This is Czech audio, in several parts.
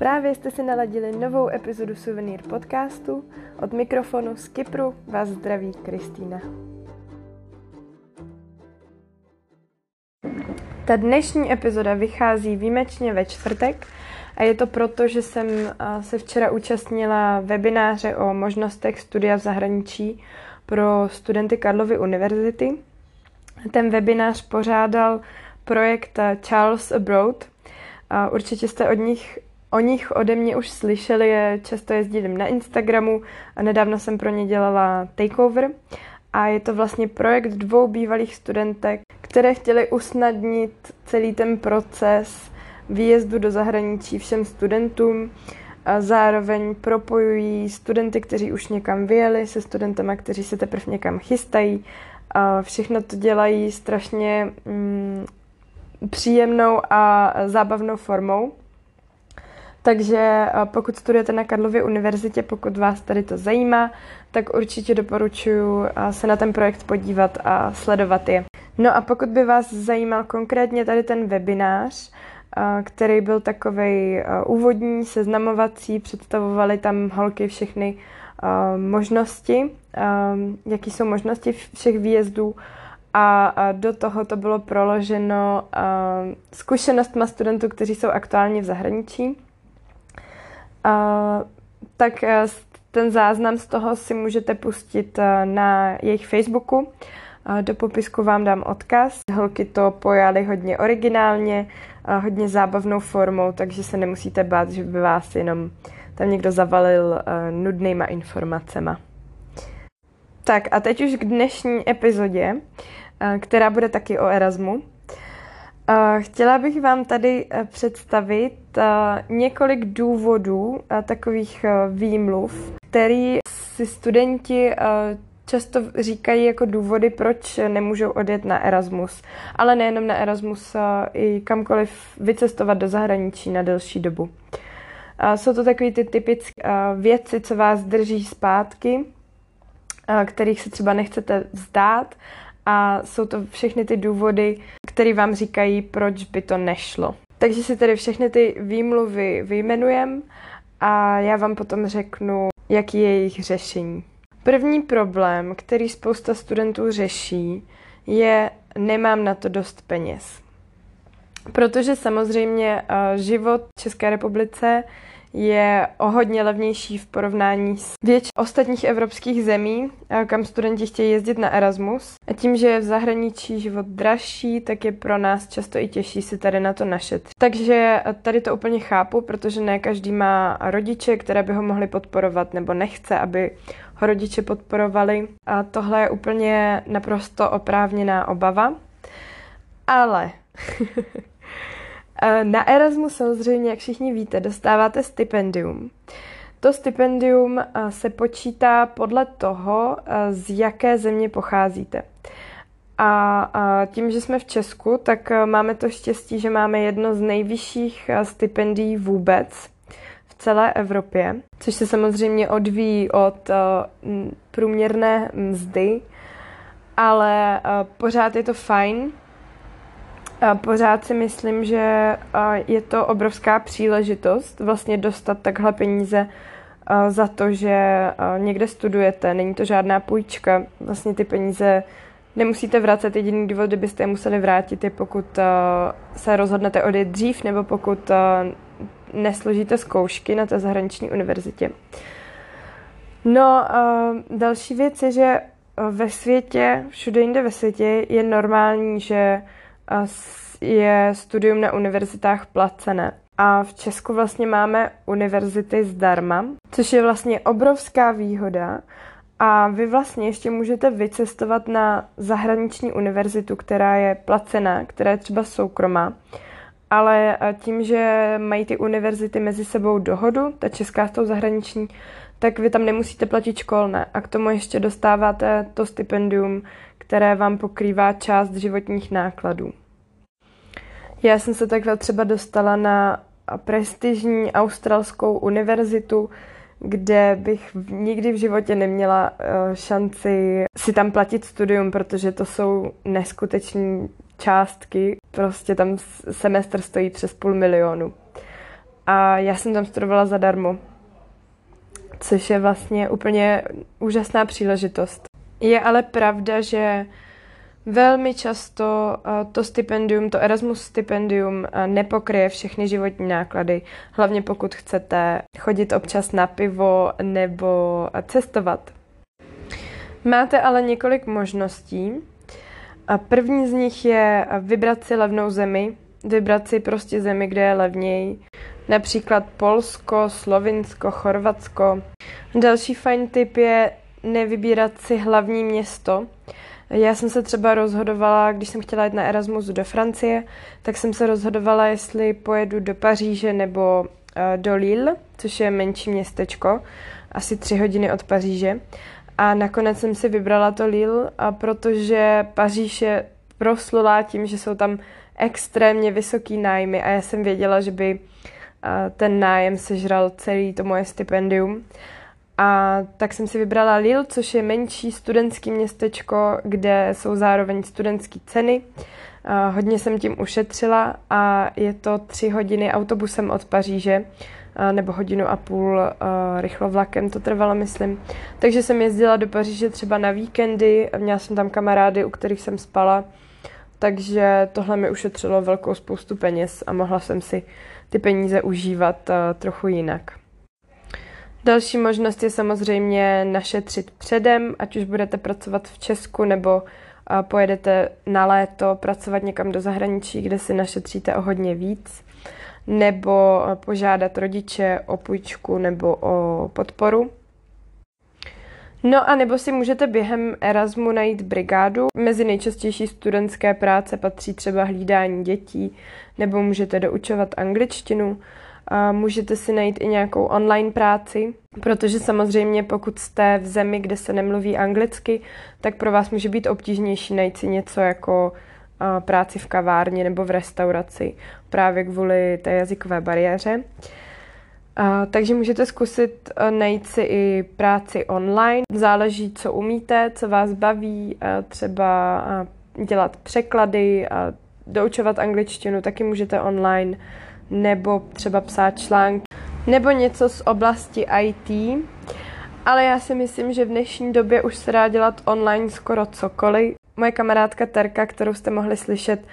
Právě jste si naladili novou epizodu Souvenir podcastu. Od mikrofonu z Kypru vás zdraví Kristýna. Ta dnešní epizoda vychází výjimečně ve čtvrtek a je to proto, že jsem se včera účastnila webináře o možnostech studia v zahraničí pro studenty Karlovy univerzity. Ten webinář pořádal projekt Charles Abroad. Určitě jste od nich O nich ode mě už slyšeli, je často jezdím na Instagramu a nedávno jsem pro ně dělala takeover. A je to vlastně projekt dvou bývalých studentek, které chtěly usnadnit celý ten proces výjezdu do zahraničí všem studentům. A zároveň propojují studenty, kteří už někam vyjeli, se studentama, kteří se teprve někam chystají. A všechno to dělají strašně mm, příjemnou a zábavnou formou. Takže eh, pokud studujete na Karlově univerzitě, pokud vás tady to zajímá, tak určitě doporučuji eh, se na ten projekt podívat a sledovat je. No a pokud by vás zajímal konkrétně tady ten webinář, eh, který byl takový úvodní, seznamovací, představovaly tam holky všechny možnosti, jaký jsou možnosti všech výjezdů a do toho to bylo proloženo zkušenostma studentů, kteří jsou aktuálně v zahraničí tak eh, ten záznam z toho si můžete pustit eh, na jejich Facebooku. Do popisku vám dám odkaz. Holky to pojali hodně originálně, hodně zábavnou formou, takže se nemusíte bát, že by vás jenom tam někdo zavalil eh, nudnýma informacema. Tak a teď už k dnešní epizodě, která bude taky o Erasmu. Chtěla bych vám tady eh, představit eh, několik důvodů eh, takových výmluv, který si studenti často říkají jako důvody, proč nemůžou odjet na Erasmus. Ale nejenom na Erasmus, i kamkoliv vycestovat do zahraničí na delší dobu. Jsou to takové ty typické věci, co vás drží zpátky, kterých se třeba nechcete vzdát a jsou to všechny ty důvody, které vám říkají, proč by to nešlo. Takže si tedy všechny ty výmluvy vyjmenujem a já vám potom řeknu, jaký je jejich řešení. První problém, který spousta studentů řeší, je nemám na to dost peněz. Protože samozřejmě eh, život v České republice je o hodně levnější v porovnání s většinou ostatních evropských zemí, kam studenti chtějí jezdit na Erasmus. A tím, že je v zahraničí život dražší, tak je pro nás často i těžší si tady na to našetřit. Takže tady to úplně chápu, protože ne každý má rodiče, které by ho mohli podporovat, nebo nechce, aby ho rodiče podporovali. A tohle je úplně naprosto oprávněná obava. Ale na Erasmus samozřejmě, jak všichni víte, dostáváte stipendium. To stipendium eh, se počítá podle toho, eh, z jaké země pocházíte. A tím, že jsme v Česku, tak máme to štěstí, že máme jedno z nejvyšších stipendií vůbec v celé Evropě, což se samozřejmě odvíjí od průměrné mzdy, ale pořád je to fajn, Pořád si myslím, že je to obrovská příležitost vlastně dostat takhle peníze za to, že někde studujete. Není to žádná půjčka. Vlastně ty peníze nemusíte vracet. Jediný důvod, kdybyste je museli vrátit, je pokud se rozhodnete odjet dřív nebo pokud nesložíte zkoušky na té zahraniční univerzitě. No, další věc je, že ve světě, všude jinde ve světě je normální, že je studium na univerzitách placené. A v Česku vlastně máme univerzity zdarma, což je vlastně obrovská výhoda. A vy vlastně ještě můžete vycestovat na zahraniční univerzitu, která je placená, která je třeba soukromá. Ale tím, že mají ty univerzity mezi sebou dohodu, ta česká s tou zahraniční, tak vy tam nemusíte platit školné. A k tomu ještě dostáváte to stipendium, které vám pokrývá část životních nákladů. Já jsem se takhle třeba dostala na prestižní australskou univerzitu, kde bych nikdy v životě neměla eh, šanci si tam platit studium, protože to jsou neskutečné částky. Prostě tam semestr stojí přes půl milionu. a já jsem tam studovala zadarmo, což je vlastně úplně úžasná příležitost. Je ale pravda, že velmi často eh, to stipendium, to Erasmus stipendium eh, nepokryje všechny životní náklady, hlavně pokud chcete chodit občas na pivo nebo cestovat. Máte ale několik možností. První z nich je vybrat si levnou zemi, vybrat si prostě zemi, kde je levněji, například Polsko, Slovinsko, Chorvatsko. Další fajn tip je nevybírat si hlavní město. Já jsem se třeba rozhodovala, když jsem chtěla jít na Erasmus do Francie, tak jsem se rozhodovala, jestli pojedu do Paříže nebo eh, do Lille, což je menší městečko, asi tři hodiny od Paříže. A nakonec jsem si vybrala to Lille, protože Paříž je proslulá tím, že jsou tam extrémně vysoký nájmy a já jsem věděla, že by ten nájem sežral celý to moje stipendium. A tak jsem si vybrala Lille, což je menší studentský městečko, kde jsou zároveň studentské ceny. Hodně jsem tím ušetřila a je to tři hodiny autobusem od Paříže nebo hodinu a půl rychlo vlakem to trvalo, myslím. Takže jsem jezdila do Paříže třeba na víkendy, měla jsem tam kamarády, u kterých jsem spala, takže tohle mi ušetřilo velkou spoustu peněz a mohla jsem si ty peníze užívat trochu jinak. Další možnost je samozřejmě našetřit předem, ať už budete pracovat v Česku nebo pojedete na léto pracovat někam do zahraničí, kde si našetříte o hodně víc nebo požádat rodiče o půjčku nebo o podporu. No a nebo si můžete během Erasmu najít brigádu. Mezi nejčastější studentské práce patří třeba hlídání dětí, nebo můžete doučovat angličtinu. A můžete si najít i nějakou online práci, protože samozřejmě pokud jste v zemi, kde se nemluví anglicky, tak pro vás může být obtížnější najít si něco jako práci v kavárně nebo v restauraci právě kvůli té jazykové bariéře. Takže můžete zkusit najít si i práci online. Záleží, co umíte, co vás baví, třeba dělat překlady, doučovat angličtinu, taky můžete online, nebo třeba psát články, nebo něco z oblasti IT. Ale já si myslím, že v dnešní době už se dá dělat online skoro cokoliv. Moje kamarádka Terka, kterou jste mohli slyšet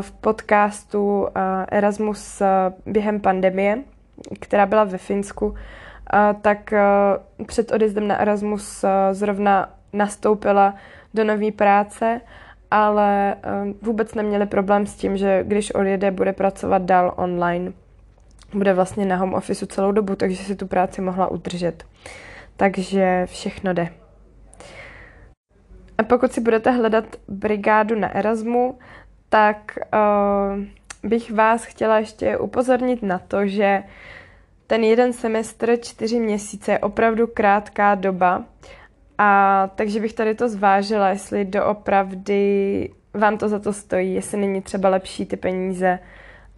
v podcastu Erasmus během pandemie, která byla ve Finsku, tak před odjezdem na Erasmus zrovna nastoupila do nové práce, ale vůbec neměli problém s tím, že když odjede, bude pracovat dál online. Bude vlastně na home office celou dobu, takže si tu práci mohla udržet. Takže všechno jde. A pokud si budete hledat brigádu na Erasmu, tak uh, bych vás chtěla ještě upozornit na to, že ten jeden semestr, čtyři měsíce, je opravdu krátká doba. A takže bych tady to zvážila, jestli doopravdy vám to za to stojí, jestli není třeba lepší ty peníze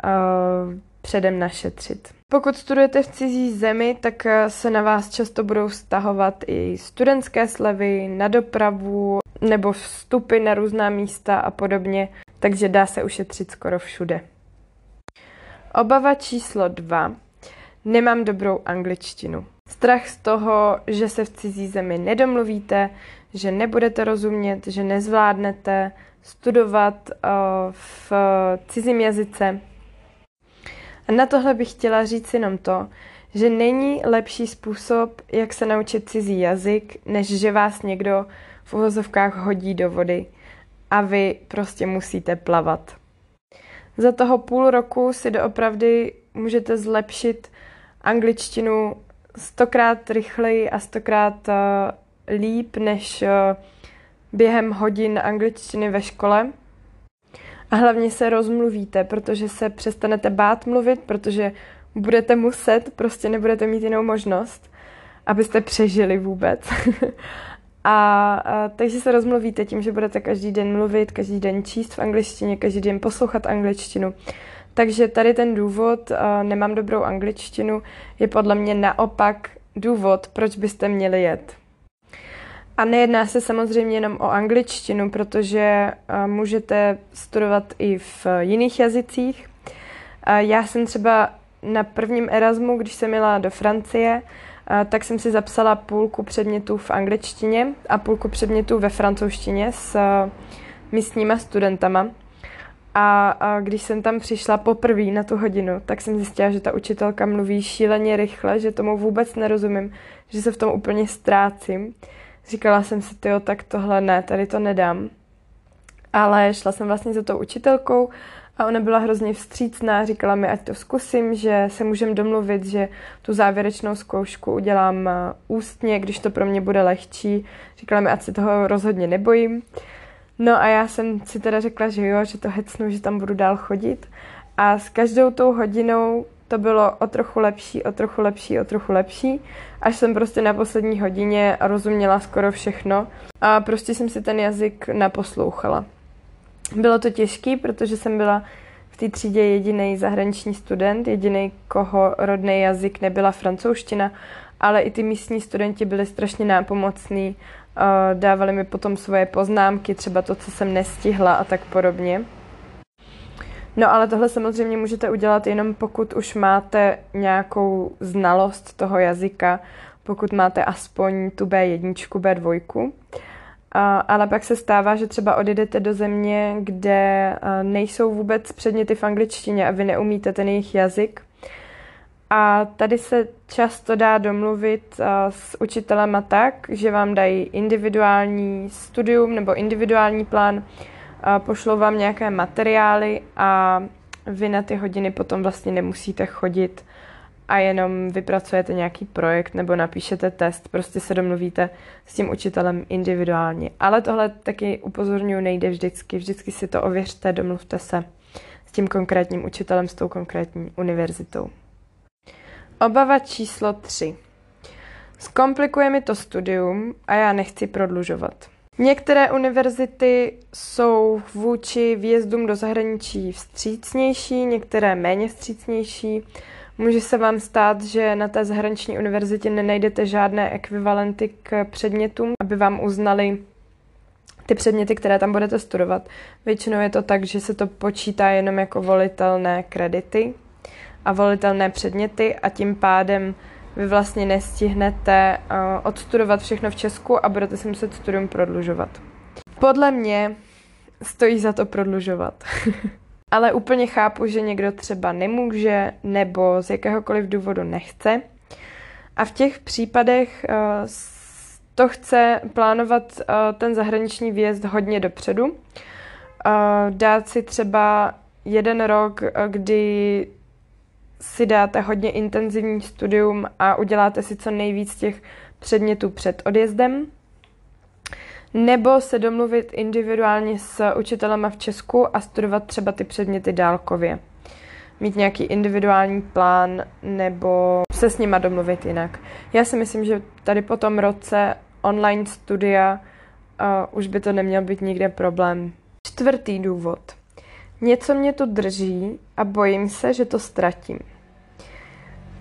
uh, předem našetřit. Pokud studujete v cizí zemi, tak eh, se na vás často budou stahovat i studentské slevy na dopravu nebo vstupy na různá místa a podobně, takže dá se ušetřit skoro všude. Obava číslo dva. Nemám dobrou angličtinu. Strach z toho, že se v cizí zemi nedomluvíte, že nebudete rozumět, že nezvládnete studovat uh, v cizím jazyce, a na tohle bych chtěla říct jenom to, že není lepší způsob, jak se naučit cizí jazyk, než že vás někdo v uvozovkách hodí do vody a vy prostě musíte plavat. Za toho půl roku si doopravdy můžete zlepšit angličtinu stokrát rychleji a stokrát uh, líp než uh, během hodin angličtiny ve škole. A hlavně se rozmluvíte, protože se přestanete bát mluvit, protože budete muset, prostě nebudete mít jinou možnost, abyste přežili vůbec. a, a takže se rozmluvíte tím, že budete každý den mluvit, každý den číst v angličtině, každý den poslouchat angličtinu. Takže tady ten důvod, nemám dobrou angličtinu, je podle mě naopak důvod, proč byste měli jet. A nejedná se samozřejmě jenom o angličtinu, protože můžete studovat i v jiných jazycích. Já jsem třeba na prvním Erasmu, když jsem jela do Francie, tak jsem si zapsala půlku předmětů v angličtině a půlku předmětů ve francouzštině s místníma studentama. A, a když jsem tam přišla poprvé na tu hodinu, tak jsem zjistila, že ta učitelka mluví šíleně rychle, že tomu vůbec nerozumím, že se v tom úplně ztrácím. Říkala jsem si, tyjo, tak tohle ne, tady to nedám. Ale šla jsem vlastně za tou učitelkou a ona byla hrozně vstřícná, říkala mi, ať to zkusím, že se můžeme domluvit, že tu závěrečnou zkoušku udělám eh, ústně, když to pro mě bude lehčí. Říkala mi, ať se toho rozhodně nebojím. No a já jsem si teda řekla, že jo, že to hecnu, že tam budu dál chodit. A s každou tou hodinou to bylo o trochu lepší, o trochu lepší, o trochu lepší, až jsem prostě na poslední hodině rozuměla skoro všechno a prostě jsem si ten jazyk naposlouchala. Bylo to těžké, protože jsem byla v té třídě jediný zahraniční student, jediný, koho rodný jazyk nebyla francouzština, ale i ty místní studenti byli strašně nápomocní, dávali mi potom svoje poznámky, třeba to, co jsem nestihla a tak podobně. No ale tohle samozřejmě můžete udělat jenom pokud už máte nějakou znalost toho jazyka, pokud máte aspoň tu B1, B2. A, ale pak se stává, že třeba odjedete do země, kde nejsou vůbec předměty v angličtině a vy neumíte ten jejich jazyk. A tady se často dá domluvit s učitelema tak, že vám dají individuální studium nebo individuální plán, pošlou vám nějaké materiály a vy na ty hodiny potom vlastně nemusíte chodit a jenom vypracujete nějaký projekt nebo napíšete test, prostě se domluvíte s tím učitelem individuálně. Ale tohle taky upozorňuji, nejde vždycky. Vždycky si to ověřte, domluvte se s tím konkrétním učitelem, s tou konkrétní univerzitou. Obava číslo 3. Zkomplikuje mi to studium a já nechci prodlužovat. Některé univerzity jsou vůči výjezdům do zahraničí vstřícnější, některé méně vstřícnější. Může se vám stát, že na té zahraniční univerzitě nenajdete žádné ekvivalenty k předmětům, aby vám uznali ty předměty, které tam budete studovat. Většinou je to tak, že se to počítá jenom jako volitelné kredity a volitelné předměty a tím pádem vy vlastně nestihnete uh, odstudovat všechno v Česku a budete si muset studium prodlužovat. Podle mě stojí za to prodlužovat. Ale úplně chápu, že někdo třeba nemůže nebo z jakéhokoliv důvodu nechce. A v těch případech uh, to chce plánovat uh, ten zahraniční výjezd hodně dopředu. Dát si třeba jeden rok, kdy si dáte hodně intenzivní studium a uděláte si co nejvíc těch předmětů před odjezdem. Nebo se domluvit individuálně s učitelema v Česku a studovat třeba ty předměty dálkově. Mít nějaký individuální plán nebo se s nima domluvit jinak. Já si myslím, že tady po tom roce online studia uh, už by to neměl být nikde problém. Čtvrtý důvod. Něco mě tu drží a bojím se, že to ztratím.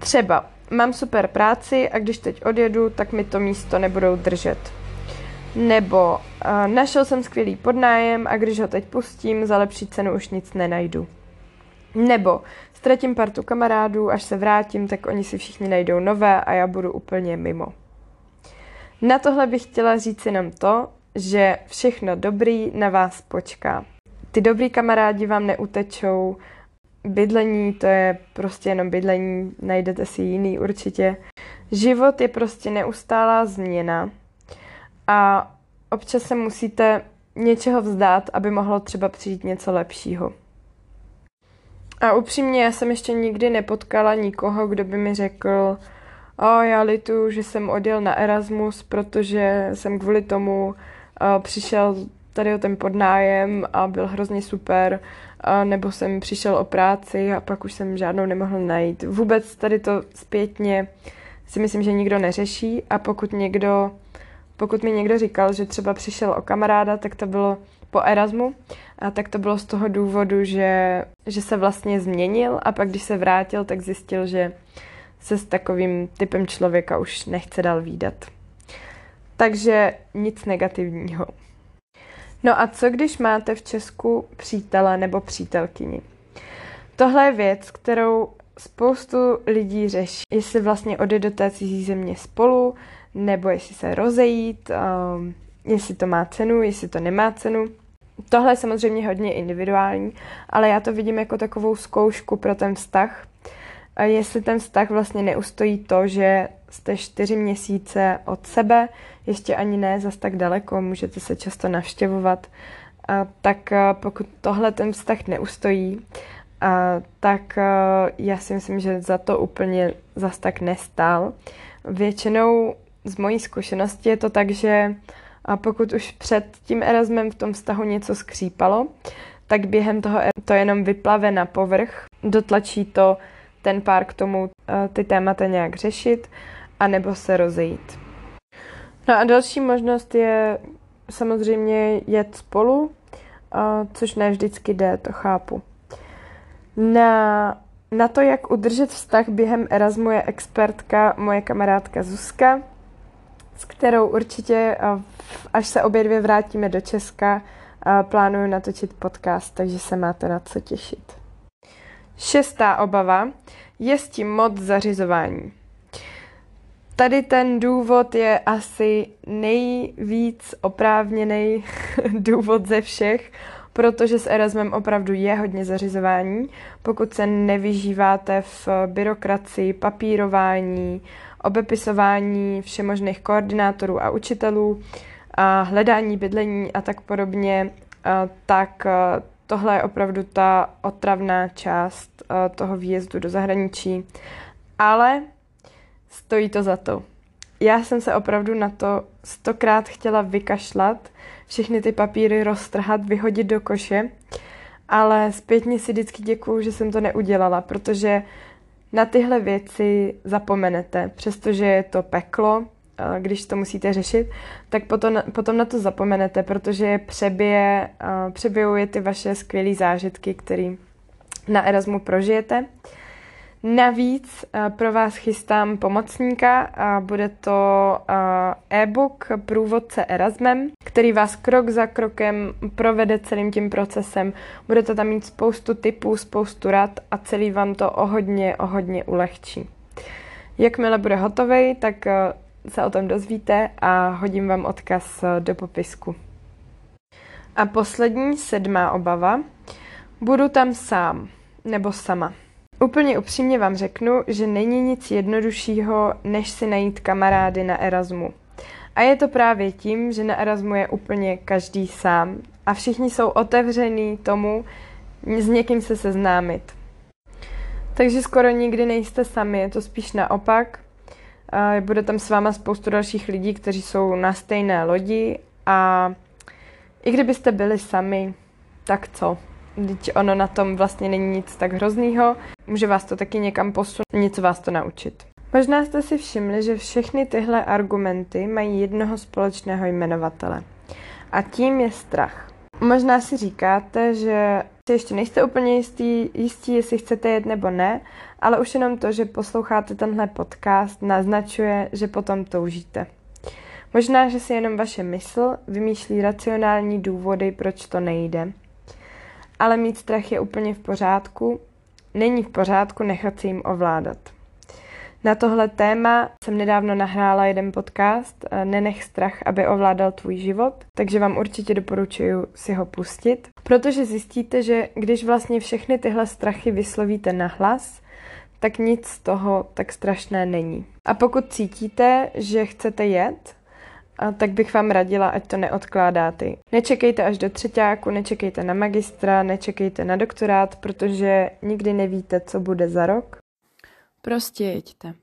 Třeba mám super práci a když teď odjedu, tak mi to místo nebudou držet. Nebo uh, našel jsem skvělý podnájem a když ho teď pustím, za lepší cenu už nic nenajdu. Nebo ztratím partu kamarádů, až se vrátím, tak oni si všichni najdou nové a já budu úplně mimo. Na tohle bych chtěla říct jenom to, že všechno dobrý na vás počká. Ty dobrý kamarádi vám neutečou, bydlení to je prostě jenom bydlení, najdete si jiný určitě. Život je prostě neustálá změna a občas se musíte něčeho vzdát, aby mohlo třeba přijít něco lepšího. A upřímně, já jsem ještě nikdy nepotkala nikoho, kdo by mi řekl, o, já litu, že jsem odjel na Erasmus, protože jsem kvůli tomu uh, přišel tady o ten podnájem a byl hrozně super, nebo jsem přišel o práci a pak už jsem žádnou nemohl najít. Vůbec tady to zpětně si myslím, že nikdo neřeší a pokud někdo, pokud mi někdo říkal, že třeba přišel o kamaráda, tak to bylo po Erasmu, a tak to bylo z toho důvodu, že, že se vlastně změnil a pak když se vrátil, tak zjistil, že se s takovým typem člověka už nechce dál výdat. Takže nic negativního. No a co když máte v Česku přítele nebo přítelkyni? Tohle je věc, kterou spoustu lidí řeší, jestli vlastně odejde do té cizí země spolu, nebo jestli se rozejít, um, jestli to má cenu, jestli to nemá cenu. Tohle je samozřejmě hodně individuální, ale já to vidím jako takovou zkoušku pro ten vztah. Jestli ten vztah vlastně neustojí to, že jste čtyři měsíce od sebe, ještě ani ne zas tak daleko, můžete se často navštěvovat, a tak pokud tohle ten vztah neustojí, a, tak a, já si myslím, že za to úplně zas tak nestál. Většinou z mojí zkušenosti je to tak, že a pokud už před tím Erasmem v tom vztahu něco skřípalo, tak během toho to jenom vyplave na povrch, dotlačí to ten pár k tomu ty témata nějak řešit, anebo se rozejít. No a další možnost je samozřejmě jet spolu, což ne vždycky jde, to chápu. Na, na to, jak udržet vztah během Erasmu je expertka moje kamarádka Zuzka, s kterou určitě, až se obě dvě vrátíme do Česka, plánuju natočit podcast, takže se máte na co těšit. Šestá obava je s tím moc zařizování. Tady ten důvod je asi nejvíc oprávněný důvod ze všech, protože s Erasmem opravdu je hodně zařizování. Pokud se nevyžíváte v byrokracii, papírování, obepisování všemožných koordinátorů a učitelů, a hledání bydlení a tak podobně, tak tohle je opravdu ta otravná část toho výjezdu do zahraničí. Ale stojí to za to. Já jsem se opravdu na to stokrát chtěla vykašlat, všechny ty papíry roztrhat, vyhodit do koše, ale zpětně si vždycky děkuju, že jsem to neudělala, protože na tyhle věci zapomenete, přestože je to peklo, když to musíte řešit, tak potom, potom na to zapomenete, protože přebije, přebijuje ty vaše skvělé zážitky, které na Erasmu prožijete. Navíc eh, pro vás chystám pomocníka a bude to eh, e-book Průvodce Erasmem, který vás krok za krokem provede celým tím procesem. Budete tam mít spoustu typů, spoustu rad a celý vám to o hodně, o hodně ulehčí. Jakmile bude hotový, tak eh, se o tom dozvíte a hodím vám odkaz do popisku. A poslední, sedmá obava. Budu tam sám nebo sama. Úplně upřímně vám řeknu, že není nic jednoduššího, než si najít kamarády na Erasmu. A je to právě tím, že na Erasmu je úplně každý sám a všichni jsou otevření tomu s někým se seznámit. Takže skoro nikdy nejste sami, je to spíš naopak. Bude tam s váma spoustu dalších lidí, kteří jsou na stejné lodi a i kdybyste byli sami, tak co? Teď ono na tom vlastně není nic tak hroznýho. Může vás to taky někam posunout, něco vás to naučit. Možná jste si všimli, že všechny tyhle argumenty mají jednoho společného jmenovatele. A tím je strach. Možná si říkáte, že si ještě nejste úplně jistý, jistí, jestli chcete jet nebo ne, ale už jenom to, že posloucháte tenhle podcast, naznačuje, že potom toužíte. Možná, že si jenom vaše mysl vymýšlí racionální důvody, proč to nejde ale mít strach je úplně v pořádku. Není v pořádku nechat se jim ovládat. Na tohle téma jsem nedávno nahrála jeden podcast eh, Nenech strach, aby ovládal tvůj život, takže vám určitě doporučuji si ho pustit, protože zjistíte, že když vlastně všechny tyhle strachy vyslovíte nahlas, tak nic z toho tak strašné není. A pokud cítíte, že chcete jet, a tak bych vám radila, ať to neodkládáte. Nečekejte až do třetíku, nečekejte na magistra, nečekejte na doktorát, protože nikdy nevíte, co bude za rok. Prostě jeďte.